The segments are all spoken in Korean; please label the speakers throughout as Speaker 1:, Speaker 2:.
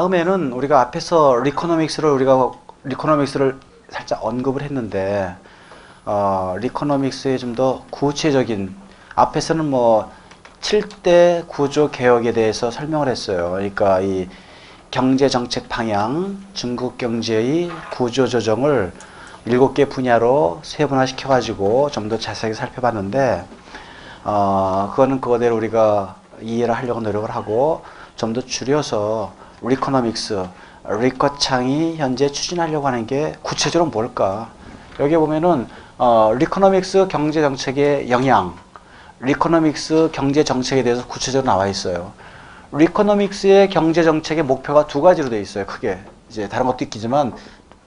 Speaker 1: 다음에는 우리가 앞에서 리코노믹스를 우리가 리코노믹스를 살짝 언급을 했는데 어, 리코노믹스의 좀 더 구체적인 앞에서는 뭐 7대 구조 개혁에 대해서 설명을 했어요. 그러니까 이 경제 정책 방향, 중국 경제의 구조 조정을 일곱 개 분야로 세분화시켜 가지고 좀 더 자세하게 살펴봤는데 어, 그거는 그거대로 우리가 이해를 하려고 노력을 하고 좀 더 줄여서 리코노믹스, 리커창이 현재 추진하려고 하는 게 구체적으로 뭘까? 여기 보면은 어, 리코노믹스 경제 정책의 영향, 리코노믹스 경제 정책에 대해서 구체적으로 나와 있어요. 리코노믹스의 경제 정책의 목표가 두 가지로 되어 있어요. 크게 이제 다른 것도 있겠지만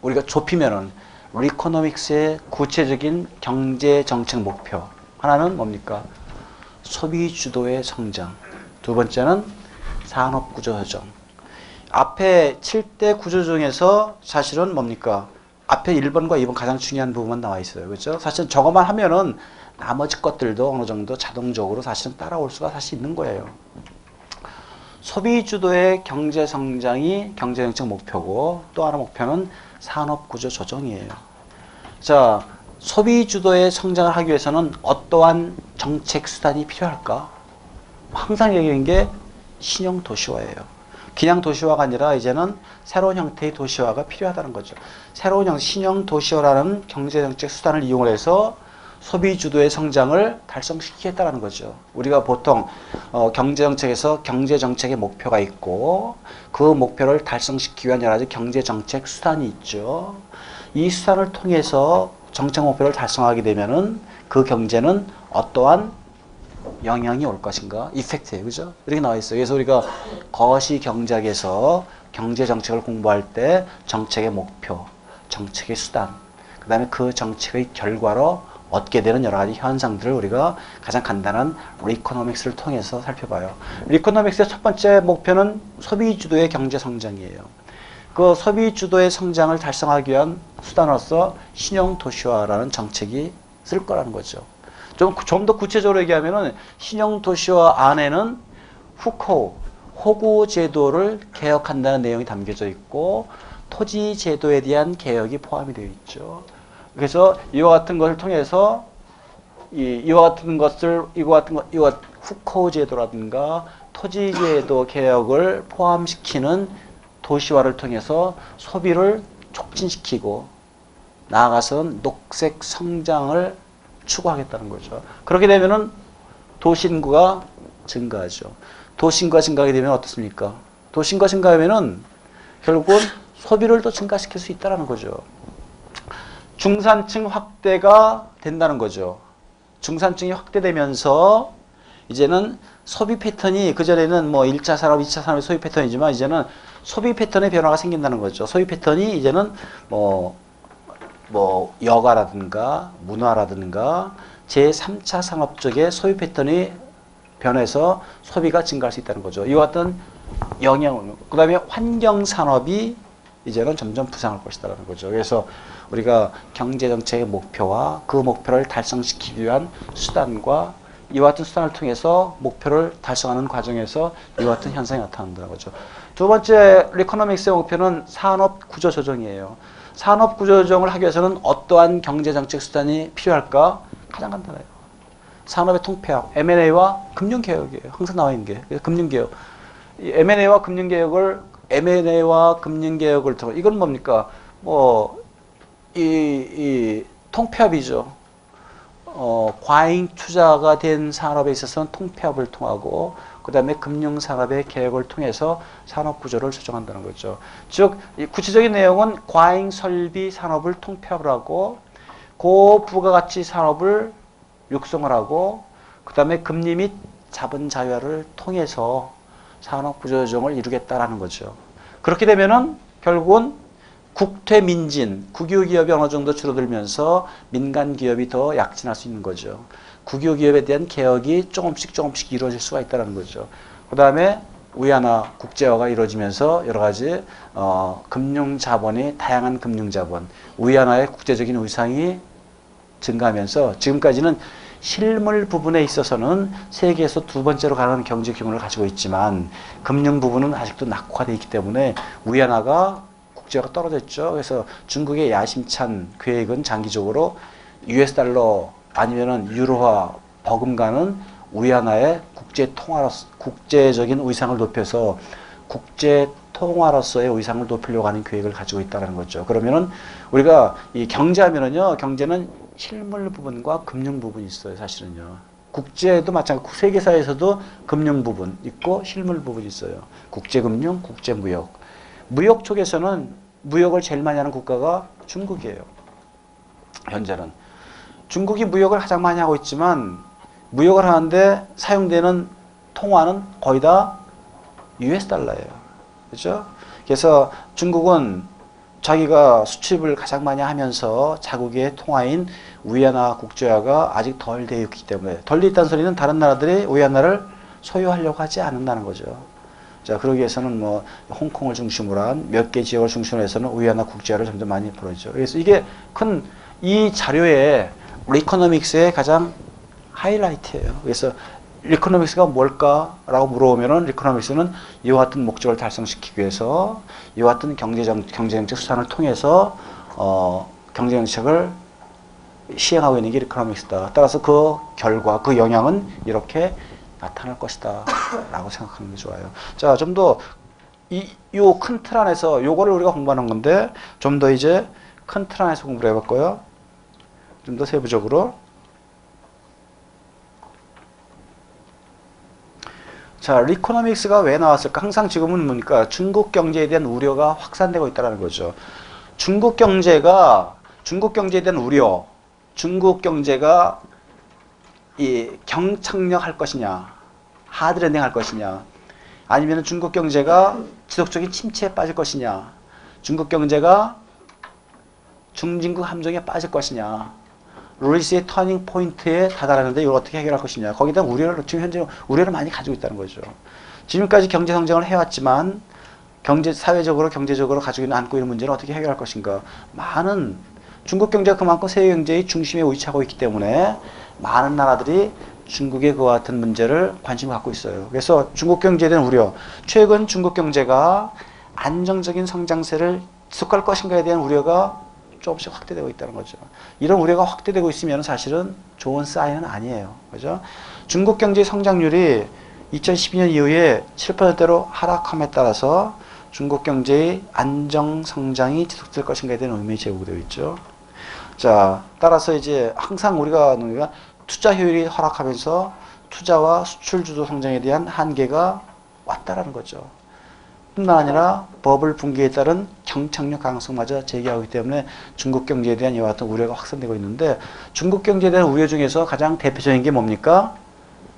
Speaker 1: 우리가 좁히면은 리코노믹스의 구체적인 경제 정책 목표 하나는 뭡니까? 소비 주도의 성장. 두 번째는 산업 구조 조정. 앞에 7대 구조 중에서 사실은 뭡니까? 앞에 1번과 2번 가장 중요한 부분만 나와 있어요. 그렇죠? 사실 저것만 하면은 나머지 것들도 어느 정도 자동적으로 사실은 따라올 수가 사실 있는 거예요. 소비 주도의 경제 성장이 경제 정책 목표고 또 하나 목표는 산업 구조 조정이에요. 자, 소비 주도의 성장을 하기 위해서는 어떠한 정책 수단이 필요할까? 항상 얘기하는 게 신형 도시화예요. 그냥 도시화가 아니라 이제는 새로운 형태의 도시화가 필요하다는 거죠. 새로운 형, 신형 도시화라는 경제정책 수단을 이용해서 소비 주도의 성장을 달성시키겠다는 거죠. 우리가 보통 어, 경제정책에서 경제정책의 목표가 있고 그 목표를 달성시키기 위한 여러 가지 경제정책 수단이 있죠. 이 수단을 통해서 정책 목표를 달성하게 되면 은 그 경제는 어떠한 영향이 올 것인가? effect예요. 그죠? 이렇게 나와 있어요. 그래서 우리가 거시 경제학에서 경제 정책을 공부할 때 정책의 목표, 정책의 수단, 그 다음에 그 정책의 결과로 얻게 되는 여러 가지 현상들을 우리가 가장 간단한 리코노믹스를 통해서 살펴봐요. 리코노믹스의 첫 번째 목표는 소비 주도의 경제 성장이에요. 그 소비 주도의 성장을 달성하기 위한 수단으로서 신형 도시화라는 정책이 쓸 거라는 거죠. 좀 좀 더 구체적으로 얘기하면은 신형 도시화 안에는 후코 호구 제도를 개혁한다는 내용이 담겨져 있고 토지 제도에 대한 개혁이 포함이 되어 있죠. 그래서 이와 같은 것을 통해서 이, 이와 같은 것을 이와 같은 것 이와 후코 제도라든가 토지 제도 개혁을 포함시키는 도시화를 통해서 소비를 촉진시키고 나아가서는 녹색 성장을 추구하겠다는 거죠. 그렇게 되면은 도시인구가 증가하죠. 도시인구가 증가하게 되면 어떻습니까? 도시인구가 증가하면은 결국은 소비를 또 증가시킬 수 있다는 거죠. 중산층 확대가 된다는 거죠. 중산층이 확대되면서 이제는 소비 패턴이 그전에는 뭐 1차 산업, 2차 산업의 소비 패턴이지만 이제는 소비 패턴의 변화가 생긴다는 거죠. 소비 패턴이 이제는 뭐, 뭐, 여가라든가 문화라든가 제3차 산업 쪽의 소비 패턴이 변해서 소비가 증가할 수 있다는 거죠. 이와 같은 영향을, 그 다음에 환경 산업이 이제는 점점 부상할 것이다라는 거죠. 그래서 우리가 경제 정책의 목표와 그 목표를 달성시키기 위한 수단과 이와 같은 수단을 통해서 목표를 달성하는 과정에서 이와 같은 현상이 나타난다는 거죠. 두 번째 리코노믹스의 목표는 산업 구조 조정이에요. 산업 구조 조정을 하기 위해서는 어떠한 경제정책 수단이 필요할까? 가장 간단해요. 산업의 통폐합, M&A와 금융개혁이에요. 항상 나와 있는 게. 금융개혁. 이 M&A와 금융개혁을 M&A와 금융개혁을 통해 이건 뭡니까? 뭐 이, 이 통폐합이죠. 어, 과잉 투자가 된 산업에 있어서는 통폐합을 통하고 그 다음에 금융 산업의 개혁을 통해서 산업 구조를 조정한다는 거죠. 즉, 이 구체적인 내용은 과잉 설비 산업을 통폐합을 하고 고부가가치 산업을 육성을 하고 그 다음에 금리 및 자본 자유화를 통해서 산업 구조 조정을 이루겠다라는 거죠. 그렇게 되면은 결국은 국퇴 민진, 국유 기업이 어느 정도 줄어들면서 민간 기업이 더 약진할 수 있는 거죠. 국유 기업에 대한 개혁이 조금씩 조금씩 이루어질 수가 있다는 거죠. 그 다음에 위안화, 국제화가 이루어지면서 여러 가지 어, 금융 자본이 다양한 금융 자본, 위안화의 국제적인 위상이 증가하면서 지금까지는 실물 부분에 있어서는 세계에서 두 번째로 가는 경제 규모를 가지고 있지만 금융 부분은 아직도 낙후화되어 있기 때문에 위안화가 국제화가 떨어졌죠. 그래서 중국의 야심찬 계획은 장기적으로 US 달러 아니면은 유로화 버금가는 위안화의 국제 통화로 국제적인 의상을 높여서 국제 통화로서의 의상을 높이려고 하는 계획을 가지고 있다는 거죠. 그러면은 우리가 이 경제하면은요, 경제는 실물 부분과 금융 부분이 있어요, 사실은요. 국제도 마찬가지, 세계사에서도 금융 부분 있고 실물 부분이 있어요. 국제금융, 국제무역. 무역 쪽에서는 무역을 제일 많이 하는 국가가 중국이에요. 현재는. 중국이 무역을 가장 많이 하고 있지만 무역을 하는데 사용되는 통화는 거의 다 US 달러예요. 그죠? 그래서 중국은 자기가 수출을 가장 많이 하면서 자국의 통화인 위안화 국제화가 아직 덜 되어 있기 때문에 덜 되어 있다는 소리는 다른 나라들이 위안화를 소유하려고 하지 않는다는 거죠. 자, 그러기 위해서는 뭐 홍콩을 중심으로 한 몇 개 지역을 중심으로 해서는 위안화 국제화를 점점 많이 벌어지죠. 그래서 이게 큰 이 자료의 리코노믹스의 가장 하이라이트예요. 그래서 리코노믹스가 뭘까라고 물어보면은 리코노믹스는 이와 같은 목적을 달성시키기 위해서 이와 같은 경제정 경제정책 수단을 통해서 어 경제정책을 시행하고 있는 게 리코노믹스다. 따라서 그 결과 그 영향은 이렇게 나타날 것이다 라고 생각하는 게 좋아요. 자, 좀 더이요큰틀 안에서 요거를 우리가 공부하는 건데 좀 더 이제 큰 틀 안에서 공부를 거예요. 좀 더 세부적으로. 자, 리코노믹스가 왜 나왔을까? 항상 지금은 뭡니까? 중국 경제에 대한 우려가 확산되고 있다는 거죠. 중국 경제가, 중국 경제에 대한 우려, 중국 경제가 이 경착력 할 것이냐, 하드랜딩 할 것이냐, 아니면 중국 경제가 지속적인 침체에 빠질 것이냐, 중국 경제가 중진국 함정에 빠질 것이냐, 루이스의 turning point에 다다랐는데 이걸 어떻게 해결할 것이냐. 거기다 우려를 지금 현재 우려를 많이 가지고 있다는 거죠. 지금까지 경제 성장을 해왔지만 경제 사회적으로 경제적으로 가지고 있는 안고 있는 문제는 어떻게 해결할 것인가. 많은 중국 경제가 그만큼 세계 경제의 중심에 위치하고 있기 때문에 많은 나라들이 중국의 그와 같은 문제를 관심을 갖고 있어요. 그래서 중국 경제에 대한 우려. 최근 중국 경제가 안정적인 성장세를 지속할 것인가에 대한 우려가 조금씩 확대되고 있다는 거죠. 이런 우려가 확대되고 있으면 사실은 좋은 사인은 아니에요. 그죠? 중국 경제 성장률이 2012년 이후에 7%대로 하락함에 따라서 중국 경제의 안정 성장이 지속될 것인가에 대한 의문이 제기되고 있죠. 자, 따라서 이제 항상 우리가 우리가 투자 효율이 하락하면서 투자와 수출 주도 성장에 대한 한계가 왔다라는 거죠. 뿐만 아니라 버블 붕괴에 따른 경착륙 가능성마저 제기하기 때문에 중국 경제에 대한 이와 같은 우려가 확산되고 있는데 중국 경제에 대한 우려 중에서 가장 대표적인 게 뭡니까?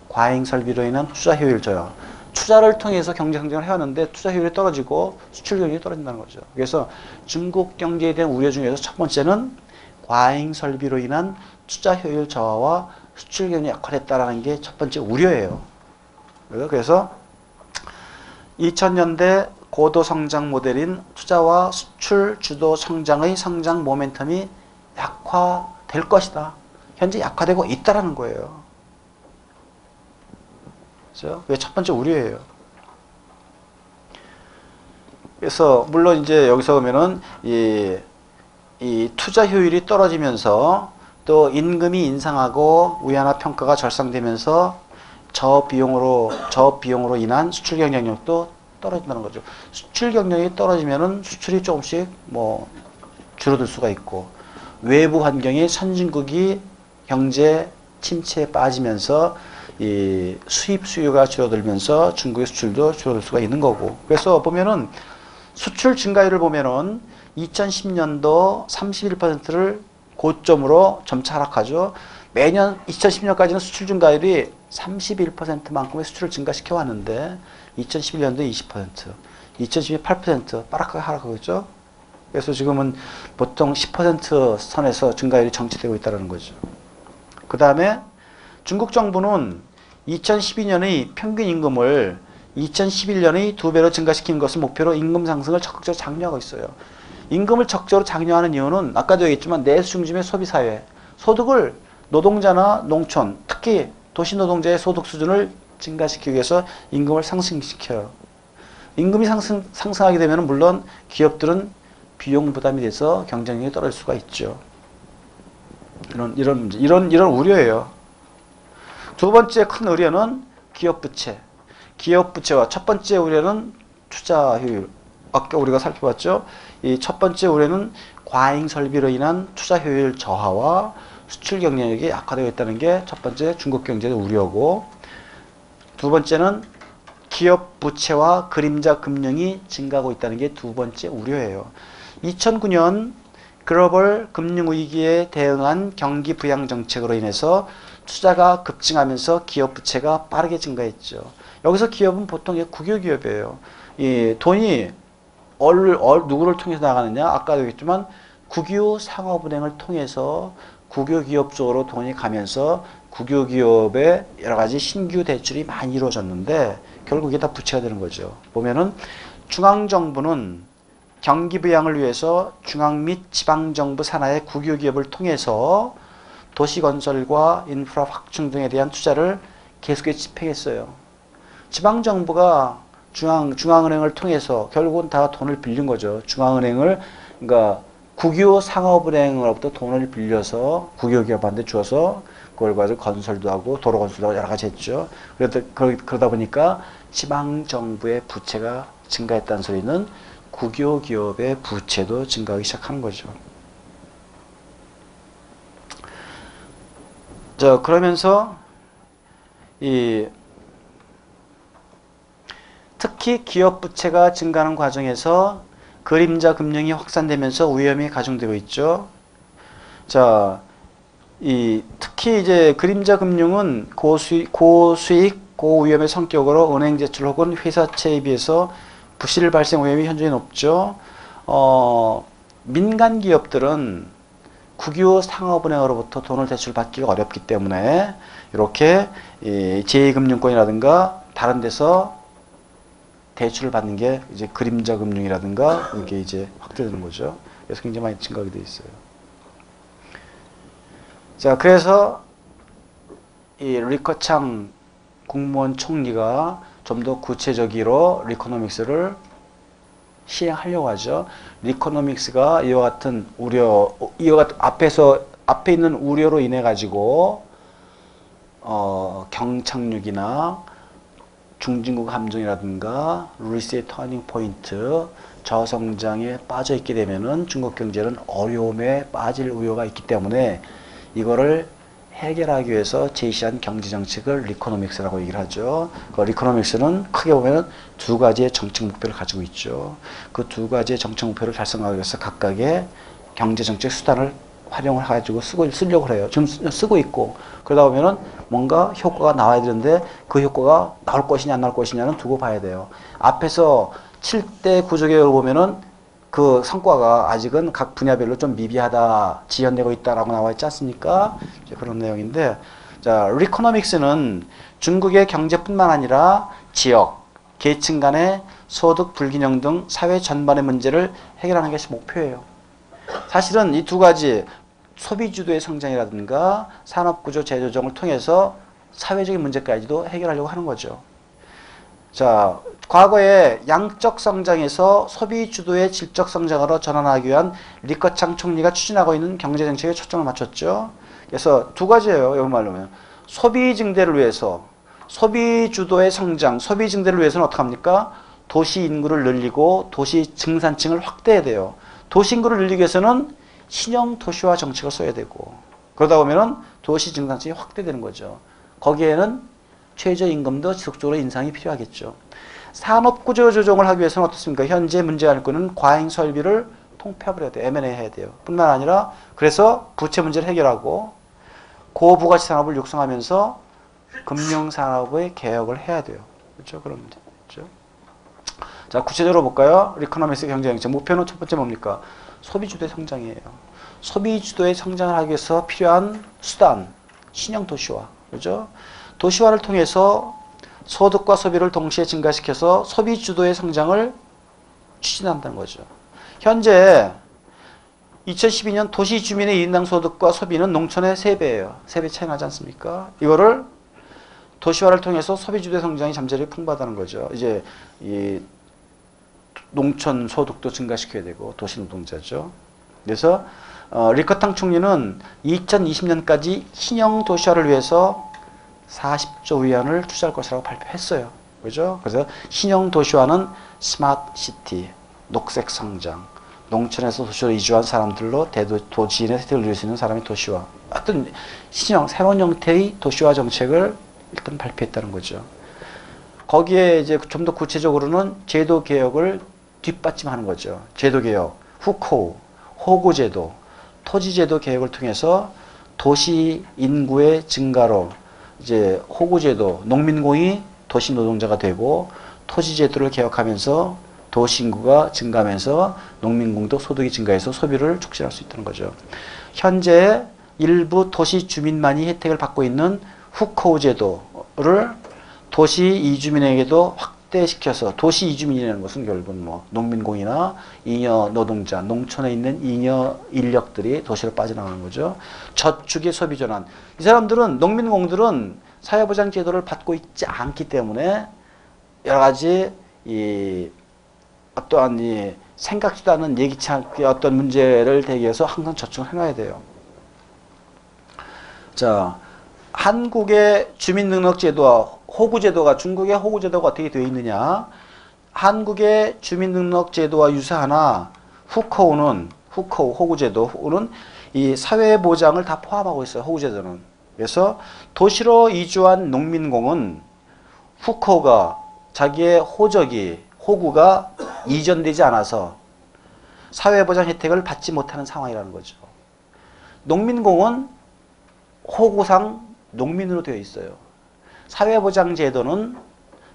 Speaker 1: 과잉 설비로 인한 투자 효율 저하. 투자를 통해서 경제 성장을 해왔는데 투자 효율이 떨어지고 수출 효율이 떨어진다는 거죠. 그래서 중국 경제에 대한 우려 중에서 첫 번째는 과잉 설비로 인한 투자 효율 저하와 수출 경쟁 약화됐다라는 게 첫 번째 우려예요. 그래서 2000년대 고도 성장 모델인 투자와 수출 주도 성장의 성장 모멘텀이 약화될 것이다. 현재 약화되고 있다라는 거예요. 그죠? 그게 첫 번째 우려예요. 그래서 물론 이제 여기서 보면은 이, 이 투자 효율이 떨어지면서 또 임금이 인상하고 위안화 평가가 절상되면서 저 비용으로 저 비용으로 인한 수출 경쟁력도 떨어진다는 거죠. 수출 경쟁이 떨어지면은 수출이 조금씩 뭐 줄어들 수가 있고 외부 환경이 선진국이 경제 침체에 빠지면서 이 수입 수요가 줄어들면서 중국의 수출도 줄어들 수가 있는 거고. 그래서 보면은 수출 증가율을 보면은 2010년도 31%를 고점으로 점차 하락하죠. 매년 2010년까지는 수출 증가율이 31%만큼의 수출을 증가시켜 왔는데 2011년도 20%, 2012년 8% 빠르게 하락하고 있죠. 그래서 지금은 보통 10% 선에서 증가율이 정체되고 있다는 거죠. 그 다음에 중국 정부는 2012년의 평균 임금을 2011년의 두 배로 증가시키는 것을 목표로 임금 상승을 적극적으로 장려하고 있어요. 임금을 적극적으로 장려하는 이유는 아까도 얘기했지만 내수 중심의 소비 사회, 소득을 노동자나 농촌, 특히 도시 노동자의 소득 수준을 증가시키기 위해서 임금을 상승시켜요. 임금이 상승, 상승하게 되면 물론 기업들은 비용 부담이 돼서 경쟁력이 떨어질 수가 있죠. 이런, 이런 문제, 이런, 이런 우려예요. 두 번째 큰 우려는 기업 부채. 기업 부채와 첫 번째 우려는 투자 효율. 아까 우리가 살펴봤죠. 이 첫 번째 우려는 과잉 설비로 인한 투자 효율 저하와 수출 경쟁력이 악화되어 있다는 게 첫 번째 중국 경제의 우려고 두 번째는 기업 부채와 그림자 금융이 증가하고 있다는 게 두 번째 우려예요. 2009년 글로벌 금융 위기에 대응한 경기 부양 정책으로 인해서 투자가 급증하면서 기업 부채가 빠르게 증가했죠. 여기서 기업은 보통 국유 기업이에요. 이 돈이 얼, 얼 누구를 통해서 나가느냐? 아까도 얘기했지만 국유 상업은행을 통해서 국유 기업 쪽으로 돈이 가면서 국유 기업의 여러 가지 신규 대출이 많이 이루어졌는데 결국 이게 다 부채가 되는 거죠. 보면은 중앙 정부는 경기 부양을 위해서 중앙 및 지방 정부 산하의 국유 기업을 통해서 도시 건설과 인프라 확충 등에 대한 투자를 계속해서 집행했어요. 지방 정부가 중앙 중앙은행을 통해서 결국은 다 돈을 빌린 거죠. 중앙은행을 그러니까 국유 상업은행으로부터 돈을 빌려서 국유 기업한테 줘서 그걸 가지고 건설도 하고 도로 건설도 하고 여러 가지 했죠. 그러다, 그러다 보니까 지방 정부의 부채가 증가했다는 소리는 국유 기업의 부채도 증가하기 시작하는 거죠. 자, 그러면서 이 특히 기업 부채가 증가하는 과정에서 그림자 금융이 확산되면서 위험이 가중되고 있죠. 자, 이 특히 이제 그림자 금융은 고수익, 고수익, 고위험의 성격으로 은행 제출 혹은 회사채에 비해서 부실 발생 위험이 현저히 높죠. 어, 민간 기업들은 국유 상업은행으로부터 돈을 대출받기가 어렵기 때문에 이렇게 이 제2금융권이라든가 다른 데서 대출을 받는 게 이제 그림자 금융이라든가 이게 이제 확대되는 거죠. 그래서 굉장히 많이 증가하게 돼 있어요. 자, 그래서 이 리커창 국무원 총리가 좀 더 구체적으로 리코노믹스를 시행하려고 하죠. 리코노믹스가 이와 같은 우려, 이와 같은 앞에서 앞에 있는 우려로 인해 가지고 어, 경착륙이나 중진국 함정이라든가 루이스의 turning point 저성장에 빠져 있게 되면은 중국 경제는 어려움에 빠질 우려가 있기 때문에 이거를 해결하기 위해서 제시한 경제 정책을 리코노믹스라고 얘기를 하죠. 그 리코노믹스는 크게 보면 두 가지의 정책 목표를 가지고 있죠. 그 두 가지의 정책 목표를 달성하기 위해서 각각의 경제 정책 수단을 활용을 해가지고 쓰고 쓰려고 해요. 지금 쓰- 쓰고 있고 그러다 보면은 뭔가 효과가 나와야 되는데 그 효과가 나올 것이냐 안 나올 것이냐는 두고 봐야 돼요. 앞에서 7대 구조개혁을 보면은 그 성과가 아직은 각 분야별로 좀 미비하다 지연되고 있다라고 나와 있지 않습니까? 그런 내용인데 자 리코노믹스는 중국의 경제뿐만 아니라 지역, 계층 간의 소득 불균형 등 사회 전반의 문제를 해결하는 것이 목표예요. 사실은 이 두 가지 소비주도의 성장이라든가 산업구조 재조정을 통해서 사회적인 문제까지도 해결하려고 하는 거죠. 자, 과거에 양적 성장에서 소비 주도의 질적 성장으로 전환하기 위한 리커창 총리가 추진하고 있는 경제 정책에 초점을 맞췄죠. 그래서 두 가지예요. 여기 말로 하면 소비 증대를 위해서 소비 주도의 성장, 소비 증대를 위해서는 어떻게 합니까? 도시 인구를 늘리고 도시 증산층을 확대해야 돼요. 도시 인구를 늘리기 위해서는 신형 도시화 정책을 써야 되고 그러다 보면은 도시 증산층이 확대되는 거죠. 거기에는 최저임금도 지속적으로 인상이 필요하겠죠. 산업구조 조정을 하기 위해서는 어떻습니까? 현재 문제가 일거는 과잉 설비를 통폐합을 해야 돼요. M&A 해야 돼요. 뿐만 아니라 그래서 부채 문제를 해결하고 고부가치 산업을 육성하면서 금융산업의 개혁을 해야 돼요. 그렇죠? 문제. 그렇죠? 자, 구체적으로 볼까요? 리코노미스 경제정책. 목표는 첫 번째 뭡니까? 소비주도의 성장이에요. 소비주도의 성장을 하기 위해서 필요한 수단, 신형 도시화. 그죠? 도시화를 통해서 소득과 소비를 동시에 증가시켜서 소비주도의 성장을 추진한다는 거죠. 현재 2012년 도시 주민의 인당 소득과 소비는 농촌의 3배예요. 3배 차이 나지 않습니까? 이거를 도시화를 통해서 소비주도 성장이 잠재력이 풍부하다는 거죠. 이제 이 농촌 소득도 증가시켜야 되고 도시 노동자죠. 그래서 어, 리커탕 총리는 2020년까지 신형 도시화를 위해서 40조 위안을 투자할 것이라고 발표했어요. 그죠? 그래서 신형 도시화는 smart city, 녹색 성장, 농촌에서 도시로 이주한 사람들로 대도 도시인의 혜택을 누릴 수 있는 사람이 도시화. 어떤 신형 새로운 형태의 도시화 정책을 일단 발표했다는 거죠. 거기에 이제 좀 더 구체적으로는 제도 개혁을 뒷받침하는 거죠. 제도 개혁, 户口, 호구 제도, 토지 제도 개혁을 통해서 도시 인구의 증가로 이제 호구 제도, 농민공이 도시 노동자가 되고 토지 제도를 개혁하면서 도시 인구가 증가하면서 농민공도 소득이 증가해서 소비를 촉진할 수 있다는 거죠. 현재 일부 도시 주민만이 혜택을 받고 있는 후코우 제도를 도시 이주민에게도 확 대시켜서 도시 이주민이라는 것은 결국은 뭐 농민공이나 잉여 노동자, 농촌에 있는 잉여 인력들이 도시로 빠져나가는 거죠. 저축의 소비 전환. 이 사람들은 농민공들은 사회보장 제도를 받고 있지 않기 때문에 여러 가지 이 어떠한 이 생각지도 않은 예기치 않게 어떤 문제를 대비해서 항상 저축을 해놔야 돼요. 자, 한국의 주민등록제도와 호구제도가 중국의 호구제도가 어떻게 되어 있느냐? 한국의 주민등록제도와 유사하나 후코우는 후코우 호구제도는 이 사회보장을 다 포함하고 있어요. 호구제도는. 그래서 도시로 이주한 농민공은 후코가 자기의 호적이 호구가 이전되지 않아서 사회보장 혜택을 받지 못하는 상황이라는 거죠. 농민공은 호구상 농민으로 되어 있어요. 사회보장제도는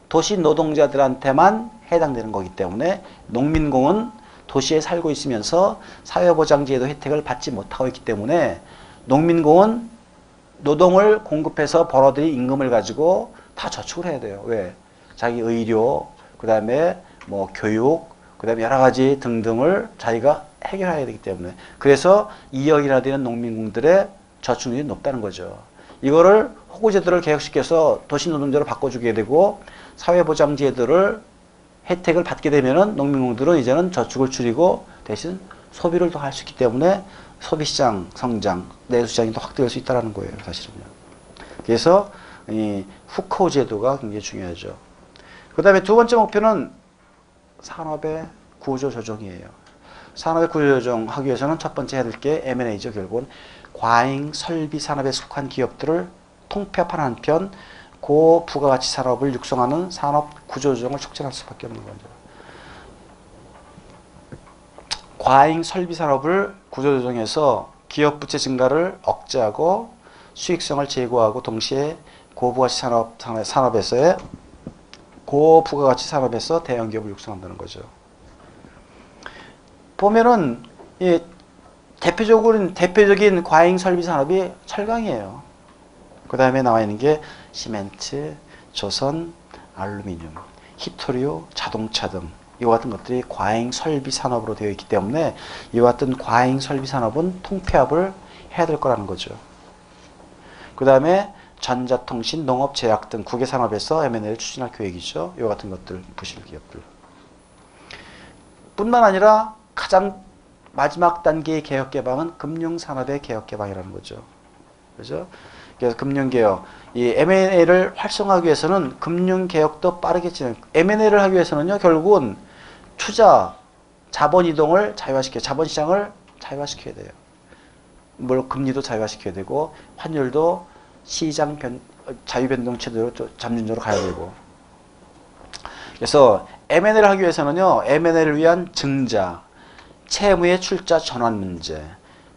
Speaker 1: 도시 노동자들한테만 해당되는 거기 때문에 농민공은 도시에 살고 있으면서 사회보장제도 혜택을 받지 못하고 있기 때문에 농민공은 노동을 공급해서 벌어들인 임금을 가지고 다 저축을 해야 돼요. 왜? 자기 의료, 그 다음에 뭐 교육, 그 다음에 여러 가지 등등을 자기가 해결해야 되기 때문에. 그래서 2억이나 되는 농민공들의 저축률이 높다는 거죠. 이거를 호구제도를 개혁시켜서 도시노동자로 바꿔주게 되고 사회보장제도를 혜택을 받게 되면은 농민공들은 이제는 저축을 줄이고 대신 소비를 더 할 수 있기 때문에 소비시장 성장, 내수시장이 더 확대될 수 있다는 거예요, 사실은요. 그래서 이 후코 제도가 굉장히 중요하죠. 그 다음에 두 번째 목표는 산업의 구조 조정이에요. 산업의 구조 조정하기 위해서는 첫 번째 해야 될 게 M&A죠, 결국은. 과잉 설비 산업에 속한 기업들을 통폐합하는 한편 고부가가치 산업을 육성하는 산업 구조 조정을 촉진할 수밖에 없는 거죠. 과잉 설비 산업을 구조 조정해서 기업 부채 증가를 억제하고 수익성을 제고하고 동시에 고부가치 산업 산업에서의 고부가가치 산업에서 대형 기업을 육성한다는 거죠. 보면은 이 대표적으로 대표적인 과잉 설비 산업이 철강이에요. 그 다음에 나와 있는 게 시멘트, 조선, 알루미늄, 히토리오, 자동차 등 이와 같은 것들이 과잉 설비 산업으로 되어 있기 때문에 이와 같은 과잉 설비 산업은 통폐합을 해야 될 거라는 거죠. 그 다음에 전자통신, 농업, 제약 등 국외 산업에서 M&A를 추진할 계획이죠. 이와 같은 것들, 부실 기업들. 뿐만 아니라 가장 마지막 단계의 개혁 개방은 금융 산업의 개혁 개방이라는 거죠. 그죠? 그래서 금융 개혁. 이 M&A를 활성화하기 위해서는 금융 개혁도 빠르게 진행. M&A를 하기 위해서는요, 결국은 투자, 자본 이동을 자유화시켜, 자본 시장을 자유화시켜야 돼요. 물론 금리도 자유화시켜야 되고 환율도 시장 변, 자유 변동 체제로 잠준적으로 가야 되고. 그래서 M&A를 하기 위해서는요, M&A를 위한 증자, 채무의 출자 전환 문제,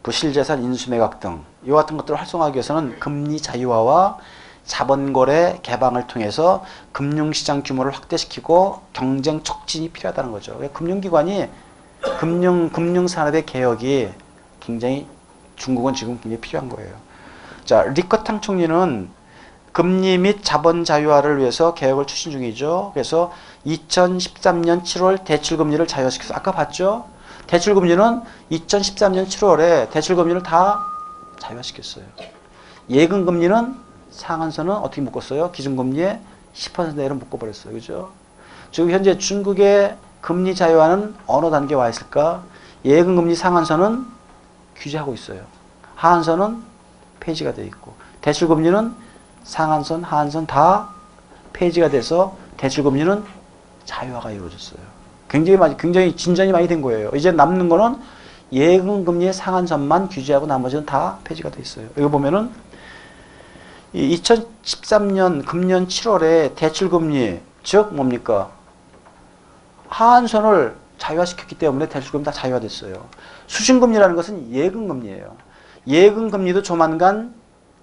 Speaker 1: 부실재산 인수매각 등 이와 같은 것들을 활성화하기 위해서는 금리 자유화와 자본거래 개방을 통해서 금융시장 규모를 확대시키고 경쟁 촉진이 필요하다는 거죠. 금융기관이 금융 금융산업의 개혁이 굉장히 중국은 지금 굉장히 필요한 거예요. 자 리커탕 총리는 금리 및 자본 자유화를 위해서 개혁을 추진 중이죠. 그래서 2013년 7월 대출 금리를 자유화시켜서 아까 봤죠. 대출 금리는 2013년 7월에 대출 금리를 다 자유화시켰어요. 예금 금리는 상한선은 어떻게 묶었어요? 기준 금리에 10% 내로 묶어버렸어요. 그죠? 지금 현재 중국의 금리 자유화는 어느 단계에 와 있을까? 예금 금리 상한선은 규제하고 있어요. 하한선은 폐지가 되어 있고 대출 금리는 상한선, 하한선 다 폐지가 돼서 대출 금리는 자유화가 이루어졌어요. 굉장히 많이, 굉장히 진전이 많이 된 거예요. 이제 남는 거는 예금 금리의 상한선만 규제하고 나머지는 다 폐지가 돼 있어요. 이거 보면은 이 2013년 금년 7월에 대출 금리 즉 뭡니까? 하한선을 자유화시켰기 때문에 대출금리 다 자유화됐어요. 수신금리라는 것은 예금금리예요. 예금금리도 조만간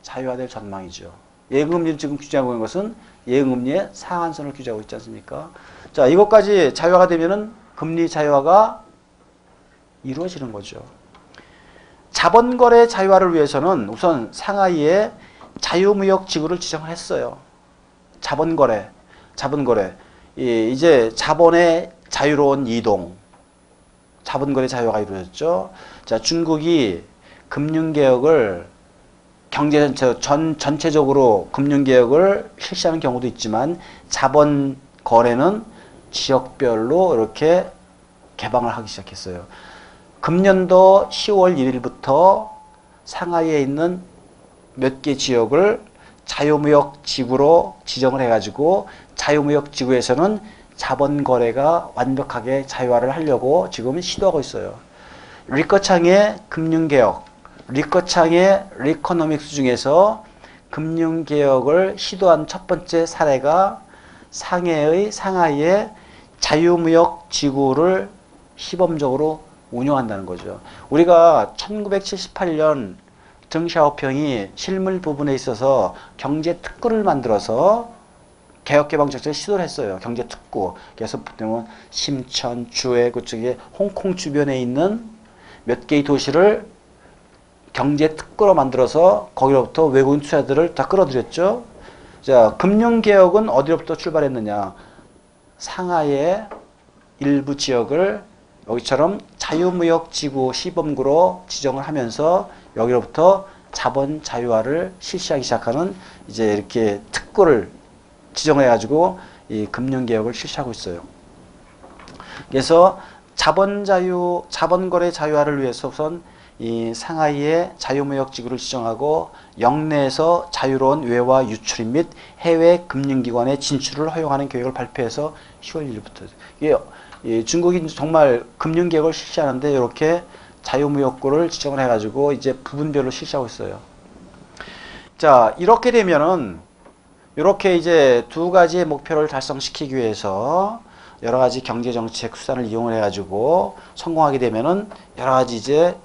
Speaker 1: 자유화될 전망이죠. 예금금리를 지금 규제하고 있는 것은 예금금리의 상한선을 규제하고 있지 않습니까? 자, 이것까지 자유화가 되면은 금리 자유화가 이루어지는 거죠. 자본거래 자유화를 위해서는 우선 상하이에 자유무역 지구를 지정을 했어요. 자본거래, 자본거래. 이, 이제 자본의 자유로운 이동, 자본거래 자유화가 이루어졌죠. 자, 중국이 금융개혁을 경제 전체, 전, 전체적으로 금융개혁을 실시하는 경우도 있지만 자본 거래는 지역별로 이렇게 개방을 하기 시작했어요. 금년도 10월 1일부터 상하이에 있는 몇 개 지역을 자유무역 지구로 지정을 해가지고 자유무역 지구에서는 자본 거래가 완벽하게 자유화를 하려고 지금 시도하고 있어요. 리커창의 금융개혁, 리커창의 리코노믹스 중에서 금융개혁을 시도한 첫 번째 사례가 상해의 상하이의 자유무역 지구를 시범적으로 운영한다는 거죠. 우리가 1978년 등샤오평이 실물 부분에 있어서 경제 특구를 만들어서 개혁개방 정책을 시도를 했어요. 경제 특구. 그래서 보면 심천, 주해 그쪽에 홍콩 주변에 있는 몇 개의 도시를 경제 특구로 만들어서 거기로부터 외국인 투자들을 다 끌어들였죠. 자, 금융개혁은 어디로부터 출발했느냐. 상하이의 일부 지역을 여기처럼 자유무역 지구 시범구로 지정을 하면서 여기로부터 자본 자유화를 실시하기 시작하는 이제 이렇게 특구를 지정해 가지고 이 금융 개혁을 실시하고 있어요. 그래서 자본 자유 자본 거래 자유화를 위해서 우선 이 상하이의 자유무역 지구를 지정하고 영내에서 자유로운 외화 유출 및 해외 금융기관의 진출을 허용하는 계획을 발표해서 10월 1일부터 이게 이 중국이 정말 금융개혁을 실시하는데 이렇게 자유무역구를 지정을 해가지고 이제 부분별로 실시하고 있어요. 자 이렇게 되면은 이렇게 이제 두 가지의 목표를 달성시키기 위해서 여러 가지 경제 정책 수단을 이용을 해가지고 성공하게 되면은 여러 가지 이제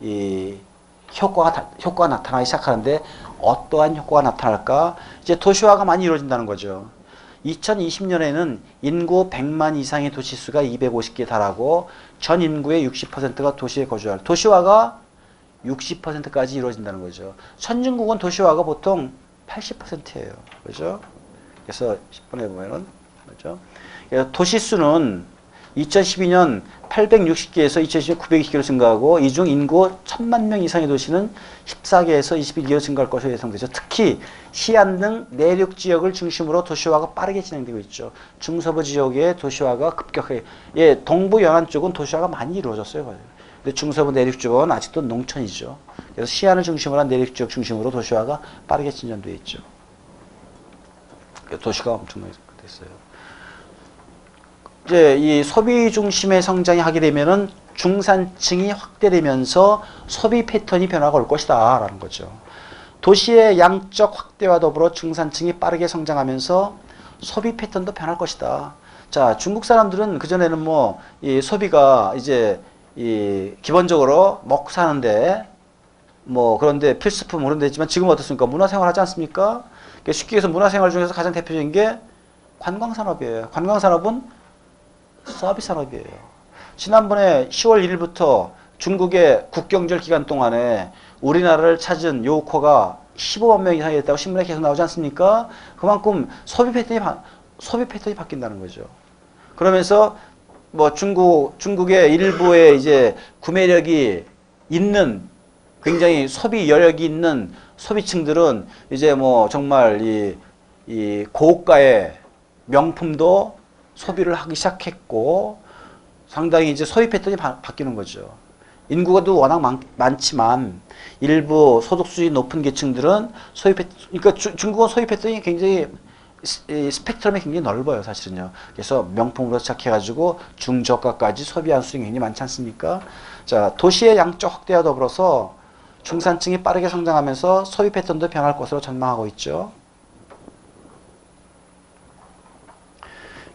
Speaker 1: 이 효과가 다- 효과가 나타나기 시작하는데 어떠한 효과가 나타날까? 이제 도시화가 많이 이루어진다는 거죠. 2020년에는 인구 100만 이상의 도시 수가 250개 달하고 전 인구의 60%가 도시에 거주할 도시화가 60%까지 이루어진다는 거죠. 선진국은 도시화가 보통 80%예요. 그죠? 그래서 10분에 보면은 그죠? 도시 수는 2012년 860개에서 2010년 920개로 증가하고 이 중 인구 1000만 명 이상의 도시는 14개에서 21개로 증가할 것으로 예상되죠. 특히 시안 등 내륙 지역을 중심으로 도시화가 빠르게 진행되고 있죠. 중서부 지역의 도시화가 급격하게 예, 동부 연안 쪽은 도시화가 많이 이루어졌어요. 근데 중서부 내륙 쪽은 아직도 농촌이죠. 그래서 시안을 중심으로 한 내륙 지역 중심으로 도시화가 빠르게 진전되어 있죠. 도시가 엄청나게 됐어요. 이제 이 소비 중심의 성장이 하게 되면은 중산층이 확대되면서 소비 패턴이 변화가 올 것이다 라는 거죠. 도시의 양적 확대와 더불어 중산층이 빠르게 성장하면서 소비 패턴도 변할 것이다. 자, 중국 사람들은 그전에는 뭐, 이 소비가 이제, 이, 기본적으로 먹고 사는데, 뭐, 그런데 필수품 그런 데 있지만 지금 어떻습니까? 문화생활 하지 않습니까? 그러니까 쉽게 해서 문화생활 중에서 가장 대표적인 게 관광산업이에요. 관광산업은 서비스 산업이에요. 지난번에 10월 1일부터 중국의 국경절 기간 동안에 우리나라를 찾은 요코가 15만 명 이상이 됐다고 신문에 계속 나오지 않습니까? 그만큼 소비 패턴이 바, 소비 패턴이 바뀐다는 거죠. 그러면서 뭐 중국 중국의 일부의 이제 구매력이 있는 굉장히 소비 여력이 있는 소비층들은 이제 뭐 정말 이, 이 고가의 명품도 소비를 하기 시작했고 상당히 이제 소비 패턴이 바, 바뀌는 거죠. 인구가 또 워낙 많, 많지만 일부 소득 수준이 높은 계층들은 소비 패 그러니까 주, 중국은 소비 패턴이 굉장히 스펙트럼이 굉장히 넓어요, 사실은요. 그래서 명품으로 시작해가지고 중저가까지 소비하는 수준이 굉장히 많지 않습니까? 자, 도시의 양적 확대와 더불어서 중산층이 빠르게 성장하면서 소비 패턴도 변할 것으로 전망하고 있죠.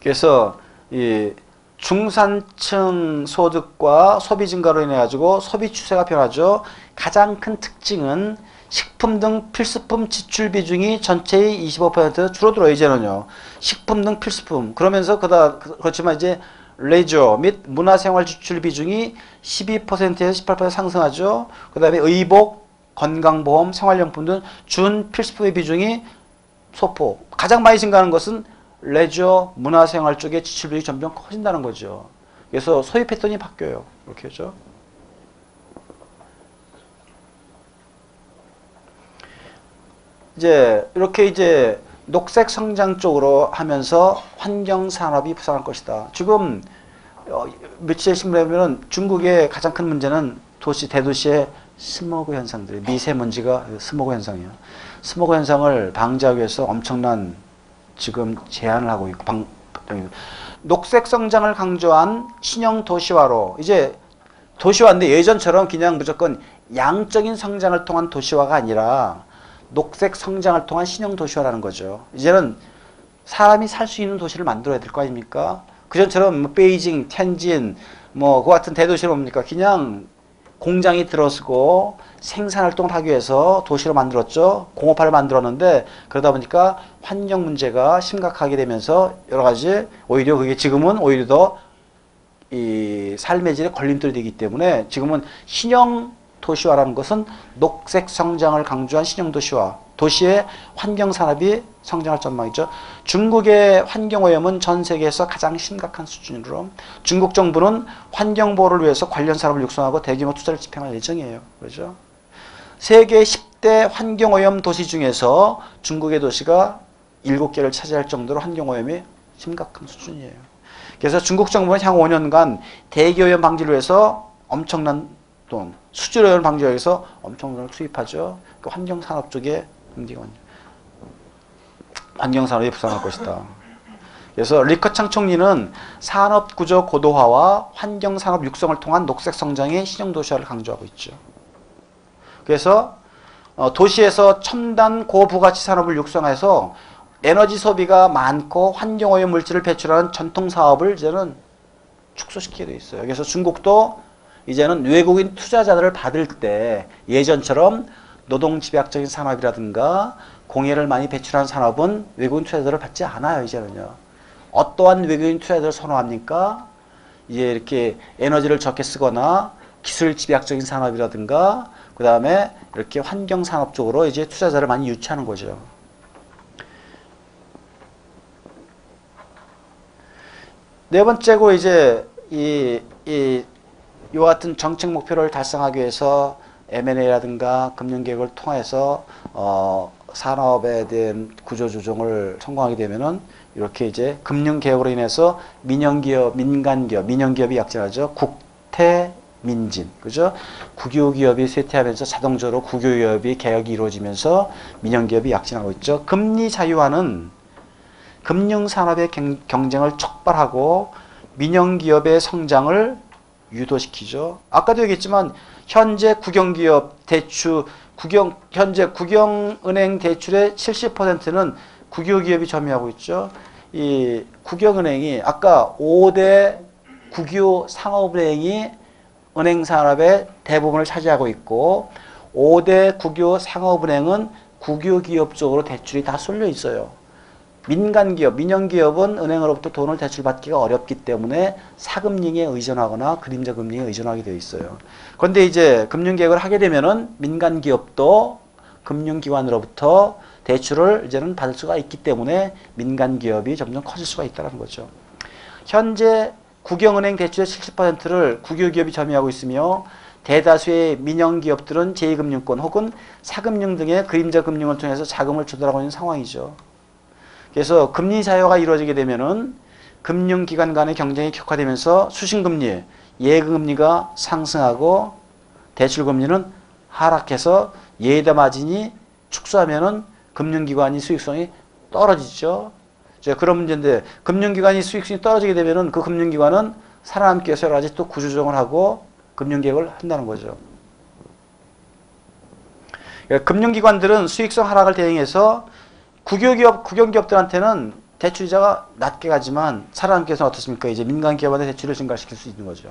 Speaker 1: 그래서 이 중산층 소득과 소비 증가로 인해 가지고 소비 추세가 변하죠. 가장 큰 특징은 식품 등 필수품 지출 비중이 전체의 25% 줄어들어 이제는요. 식품 등 필수품 그러면서 그다 그렇지만 이제 레저 및 문화생활 지출 비중이 12%에서 18% 상승하죠. 그다음에 의복, 건강보험, 생활용품 등 준 필수품의 비중이 소폭 가장 많이 증가하는 것은 레저, 문화생활 쪽의 지출비가 점점 커진다는 거죠. 그래서 소비 패턴이 바뀌어요. 이렇게 죠. 이제 이렇게 이제 녹색 성장 쪽으로 하면서 환경 산업이 부상할 것이다. 지금 어, 며칠 신문에 보면 중국의 가장 큰 문제는 도시 대도시의 스모그 현상들, 미세먼지가 스모그 현상이에요. 스모그 현상을 방지하기 위해서 엄청난 지금 제안을 하고 있고 방, 녹색 성장을 강조한 신형 도시화로 이제 도시화인데 예전처럼 그냥 무조건 양적인 성장을 통한 도시화가 아니라 녹색 성장을 통한 신형 도시화라는 거죠. 이제는 사람이 살 수 있는 도시를 만들어야 될 거 아닙니까? 그전처럼 뭐 베이징, 텐진, 뭐 그 같은 대도시는 뭡니까? 그냥 공장이 들어서고 생산 활동을 하기 위해서 도시로 만들었죠. 공업화를 만들었는데 그러다 보니까 환경 문제가 심각하게 되면서 여러 가지 오히려 그게 지금은 오히려 더 이 삶의 질에 걸림돌이 되기 때문에 지금은 신형 도시화라는 것은 녹색 성장을 강조한 신형 도시화, 도시의 환경 산업이 성장할 전망이죠. 중국의 환경 오염은 전 세계에서 가장 심각한 수준으로 중국 정부는 환경 보호를 위해서 관련 산업을 육성하고 대규모 투자를 집행할 예정이에요. 그렇죠? 세계 10대 환경 오염 도시 중에서 중국의 도시가 7개를 차지할 정도로 환경 오염이 심각한 수준이에요. 그래서 중국 정부는 향후 5년간 대기오염 방지를 위해서 엄청난 돈, 수질오염 방지를 위해서 엄청난 돈을 투입하죠. 그 환경산업 쪽에 움직이고 환경산업이 부상할 것이다. 그래서 리커 창 총리는 산업구조 고도화와 환경산업 육성을 통한 녹색 성장의 신형도시화를 강조하고 있죠. 그래서 어, 도시에서 첨단 고부가치 산업을 육성해서 에너지 소비가 많고 환경오염 물질을 배출하는 전통 사업을 이제는 축소시키게 돼 있어요. 그래서 중국도 이제는 외국인 투자자들을 받을 때 예전처럼 노동 집약적인 산업이라든가 공해를 많이 배출하는 산업은 외국인 투자자들을 받지 않아요. 이제는요. 어떠한 외국인 투자자들을 선호합니까? 이제 이렇게 에너지를 적게 쓰거나 기술 집약적인 산업이라든가 그 다음에 이렇게 환경 산업 쪽으로 이제 투자자를 많이 유치하는 거죠. 네 번째고 이제 이, 이, 이와 같은 정책 목표를 달성하기 위해서 M&A라든가 금융계획을 통해서 어, 산업에 대한 구조조정을 성공하게 되면은 이렇게 이제 금융개혁으로 인해서 민영기업, 민간기업, 민영기업이 약진하죠. 국태, 민진, 그죠? 국유기업이 쇠퇴하면서 자동적으로 국유기업이 개혁이 이루어지면서 민영기업이 약진하고 있죠. 금리 자유화는 금융산업의 경- 경쟁을 촉발하고 민영기업의 성장을 유도시키죠. 아까도 얘기했지만 현재 국영기업 대출 국영 현재 국영은행 대출의 70%는 국유기업이 점유하고 있죠. 이 국영은행이 아까 5대 국유 상업은행이 은행 산업의 대부분을 차지하고 있고 5대 국유 상업은행은 국유기업 쪽으로 대출이 다 쏠려 있어요. 민간기업, 민영기업은 은행으로부터 돈을 대출받기가 어렵기 때문에 사금융에 의존하거나 그림자 금융에 의존하게 되어 있어요. 그런데 이제 금융개혁을 하게 되면은 민간기업도 금융기관으로부터 대출을 이제는 받을 수가 있기 때문에 민간기업이 점점 커질 수가 있다는 거죠. 현재 국영은행 대출의 70%를 국유기업이 점유하고 있으며 대다수의 민영기업들은 제2금융권 혹은 사금융 등의 그림자 금융을 통해서 자금을 조달하고 있는 상황이죠. 그래서 금리 자유화가 이루어지게 되면은 금융기관 간의 경쟁이 격화되면서 수신금리, 예금리가 상승하고 대출금리는 하락해서 예대 마진이 축소하면은 금융기관이 수익성이 떨어지죠. 이제 그런 문제인데 금융기관이 수익성이 떨어지게 되면은 그 금융기관은 살아남기 위해서 여러 가지 또 구조조정을 하고 금융계획을 한다는 거죠. 그러니까 금융기관들은 수익성 하락을 대응해서 국유기업, 국영기업들한테는 대출이자가 낮게 가지만 살아남기 위해서 어떻습니까? 이제 민간기업한테 대출을 증가시킬 수 있는 거죠.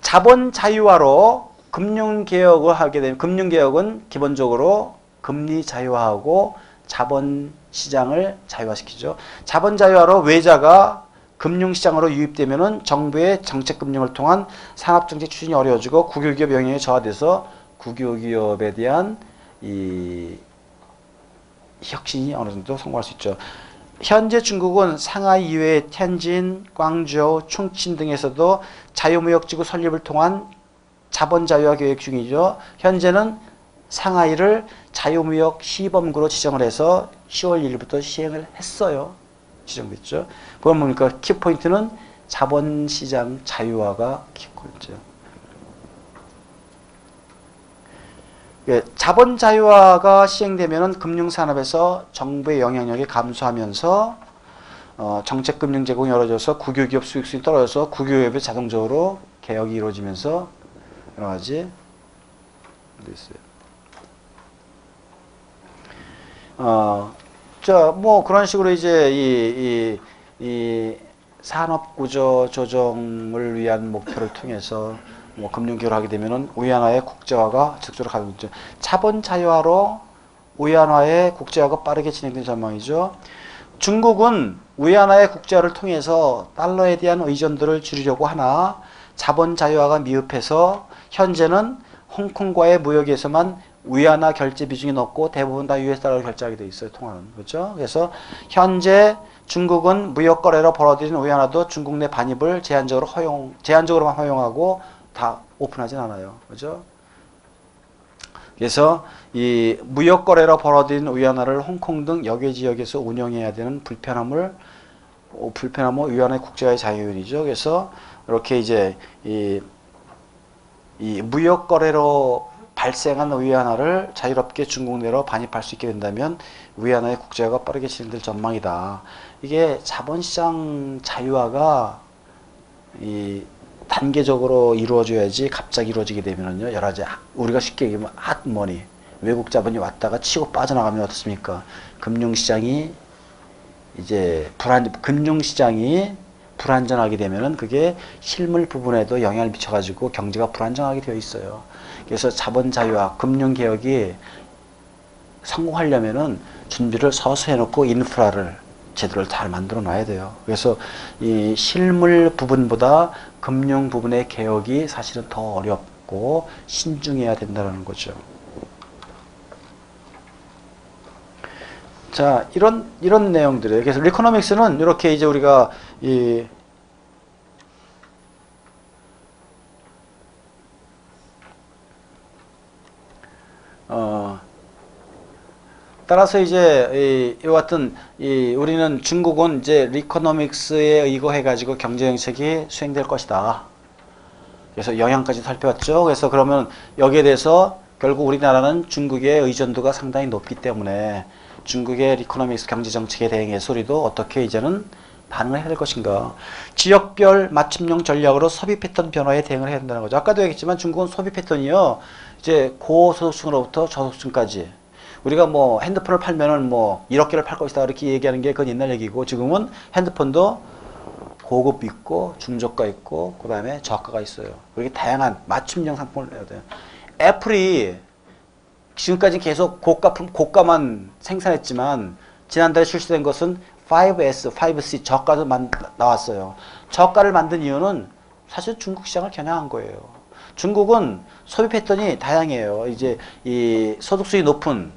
Speaker 1: 자본 자유화로 금융개혁을 하게 되면 금융개혁은 기본적으로 금리 자유화하고 자본 시장을 자유화시키죠. 자본 자유화로 외자가 금융시장으로 유입되면은 정부의 정책금융을 통한 산업정책 추진이 어려워지고 국유기업 영향이 저하돼서 국유기업에 대한 이 혁신이 어느 정도 성공할 수 있죠. 현재 중국은 상하이 이외에 텐진, 광저우, 충친 등에서도 자유무역지구 설립을 통한 자본 자유화 계획 중이죠. 현재는 상하이를 자유무역 시범구로 지정을 해서 10월 1일부터 시행을 했어요. 지정됐죠. 그건 뭡니까? 키포인트는 자본시장 자유화가 키포인트죠. 자본 자유화가 시행되면 금융산업에서 정부의 영향력이 감소하면서 어, 정책금융 제공이 어려져서 국유기업 수익성이 떨어져서 국유기업이 자동적으로 개혁이 이루어지면서 여러 가지 있어요. 어, 자, 뭐 그런 식으로 이제 이, 이, 이 산업 구조 조정을 위한 목표를 통해서 뭐 금융기를 하게 되면은 위안화의 국제화가 적절히 가고 있죠. 자본 자유화로 위안화의 국제화가 빠르게 진행된 전망이죠. 중국은 위안화의 국제화를 통해서 달러에 대한 의존도를 줄이려고 하나 자본 자유화가 미흡해서 현재는 홍콩과의 무역에서만 위안화 결제 비중이 높고 대부분 다 US 달러로 결제하게 돼 있어요. 통화는. 그렇죠? 그래서 현재 중국은 무역 거래로 벌어들인 위안화도 중국 내 반입을 제한적으로 허용 제한적으로만 허용하고 다 오픈하진 않아요. 그죠? 그래서 이 무역 거래로 벌어들인 위안화를 홍콩 등 여계 지역에서 운영해야 되는 불편함을 어, 불편함은 위안화의 국제화의 자유율이죠. 그래서 이렇게 이제 이, 이 무역 거래로 발생한 위안화를 자유롭게 중국 내로 반입할 수 있게 된다면 위안화의 국제화가 빠르게 진행될 전망이다. 이게 자본시장 자유화가 이 단계적으로 이루어져야지 갑자기 이루어지게 되면은요 여러 가지 하- 우리가 쉽게 얘기하면 핫머니 외국 자본이 왔다가 치고 빠져나가면 어떻습니까? 금융시장이 이제 불안 금융시장이 불안전하게 되면은 그게 실물 부분에도 영향을 미쳐가지고 경제가 불안정하게 되어 있어요. 그래서 자본 자유화, 금융 개혁이 성공하려면은 준비를 서서 해놓고 인프라를 제대로 잘 만들어 놔야 돼요. 그래서 이 실물 부분보다 금융 부분의 개혁이 사실은 더 어렵고 신중해야 된다는 거죠. 자, 이런 이런 내용들이에요. 그래서 리코노믹스는 이렇게 이제 우리가 이 따라서 이제 이, 이 같은 이 우리는 중국은 이제 리코노믹스에 의거해 가지고 경제 정책이 수행될 것이다. 그래서 영향까지 살펴봤죠. 그래서 그러면 여기에 대해서 결국 우리나라는 중국의 의존도가 상당히 높기 때문에 중국의 리코노믹스 경제 정책에 대응해서 우리도 어떻게 이제는 반응을 해야 될 것인가. 지역별 맞춤형 전략으로 소비 패턴 변화에 대응을 해야 된다는 거죠. 아까도 얘기했지만 중국은 소비 패턴이요. 이제 고소득층으로부터 저소득층까지 우리가 뭐 핸드폰을 팔면은 뭐 1억 개를 팔 것이다 이렇게 얘기하는 게 그건 옛날 얘기고 지금은 핸드폰도 고급 있고 중저가 있고 그 다음에 저가가 있어요. 그렇게 다양한 맞춤형 상품을 내야 돼요. 애플이 지금까지 계속 고가 품 고가만 생산했지만 지난달에 출시된 것은 5S, 5C 저가도 만, 나왔어요. 저가를 만든 이유는 사실 중국 시장을 겨냥한 거예요. 중국은 소비 패턴이 다양해요. 이제 이 소득수이 높은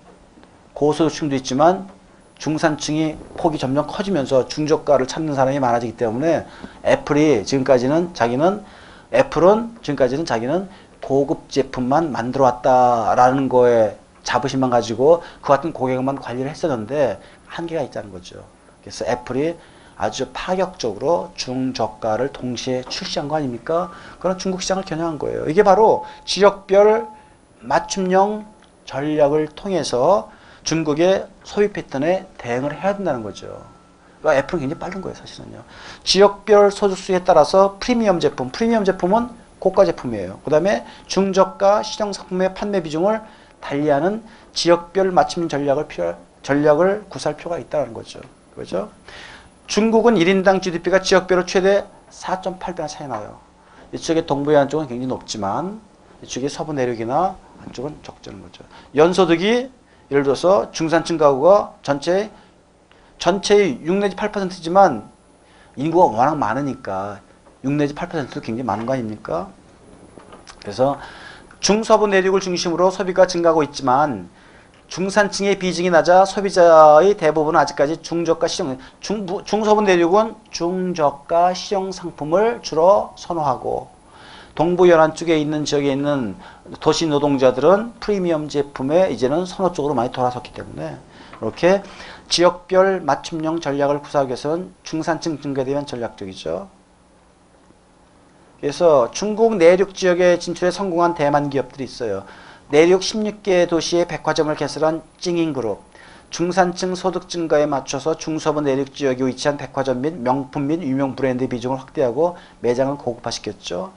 Speaker 1: 고소득층도 있지만 중산층이 폭이 점점 커지면서 중저가를 찾는 사람이 많아지기 때문에 애플이 지금까지는 자기는 애플은 지금까지는 자기는 고급 제품만 만들어 왔다라는 거에 자부심만 가지고 그 같은 고객만 관리를 했었는데 한계가 있다는 거죠. 그래서 애플이 아주 파격적으로 중저가를 동시에 출시한 거 아닙니까? 그런 중국 시장을 겨냥한 거예요. 이게 바로 지역별 맞춤형 전략을 통해서 중국의 소비 패턴에 대응을 해야 된다는 거죠. 그러니까 애플은 굉장히 빠른 거예요, 사실은요. 지역별 소득수에 따라서 프리미엄 제품, 프리미엄 제품은 고가 제품이에요. 그 다음에 중저가 시장 상품의 판매 비중을 달리하는 지역별 맞춤 전략을 필요, 전략을 구사할 필요가 있다는 거죠. 그죠? 중국은 1인당 GDP가 지역별로 최대 4.8배나 차이 나요. 이쪽에 동부해안 쪽은 굉장히 높지만 이쪽에 서부 내륙이나 안쪽은 적자는 거죠. 연소득이 예를 들어서 중산층 가구가 전체 전체의 6 내지 8%지만 인구가 워낙 많으니까 6 내지 8%도 굉장히 많은 거 아닙니까? 그래서 중서부 내륙을 중심으로 소비가 증가하고 있지만 중산층의 비중이 낮아 소비자의 대부분은 아직까지 중저가 시정 중부, 중서부 내륙은 중저가 시정 상품을 주로 선호하고 동부 연안 쪽에 있는 지역에 있는 도시 노동자들은 프리미엄 제품에 이제는 선호 쪽으로 많이 돌아섰기 때문에 이렇게 지역별 맞춤형 전략을 구사하기 위해서는 중산층 증가에 대한 전략적이죠. 그래서 중국 내륙 지역에 진출에 성공한 대만 기업들이 있어요. 내륙 16개 도시의 백화점을 개설한 찡잉그룹, 중산층 소득 증가에 맞춰서 중서부 내륙 지역에 위치한 백화점 및 명품 및 유명 브랜드 비중을 확대하고 매장을 고급화시켰죠.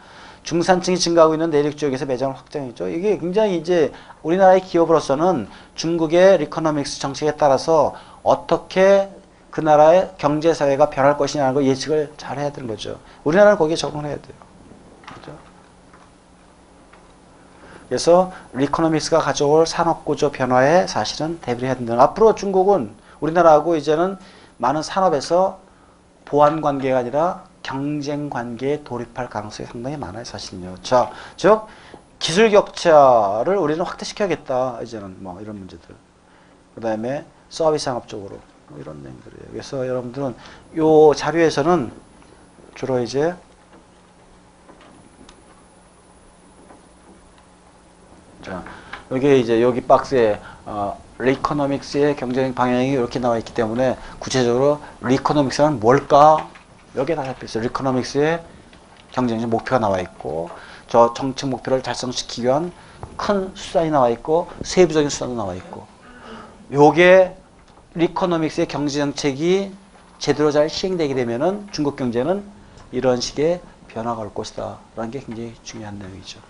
Speaker 1: 중산층이 증가하고 있는 내륙 지역에서 매장을 확장했죠. 이게 굉장히 이제 우리나라의 기업으로서는 중국의 리코노믹스 정책에 따라서 어떻게 그 나라의 경제 사회가 변할 것이냐는 걸 예측을 잘 해야 되는 거죠. 우리나라는 거기에 적응해야 돼요. 그죠? 그래서 리코노믹스가 가져올 산업 구조 변화에 사실은 대비를 해야 된다. 앞으로 중국은 우리나라하고 이제는 많은 산업에서 보완 관계가 아니라 경쟁 관계에 돌입할 가능성이 상당히 많아요, 사실은요. 자, 즉 기술 격차를 우리는 확대시켜야겠다. 이제는 뭐 이런 문제들. 그다음에 서비스 산업 쪽으로 뭐 이런 내용들이에요. 그래서 여러분들은 요 자료에서는 주로 이제 자, 여기 이제 여기 박스에 어, 리코노믹스의 경쟁 방향이 이렇게 나와 있기 때문에 구체적으로 리코노믹스는 뭘까? 여기에 다 잡혀 있어요. 리코노믹스의 경쟁적 목표가 나와 있고 저 정책 목표를 달성시키기 위한 큰 수단이 나와 있고 세부적인 수단도 나와 있고 요게 리코노믹스의 경제 정책이 제대로 잘 시행되게 되면은 중국 경제는 이런 식의 변화가 올 것이다 라는 게 굉장히 중요한 내용이죠.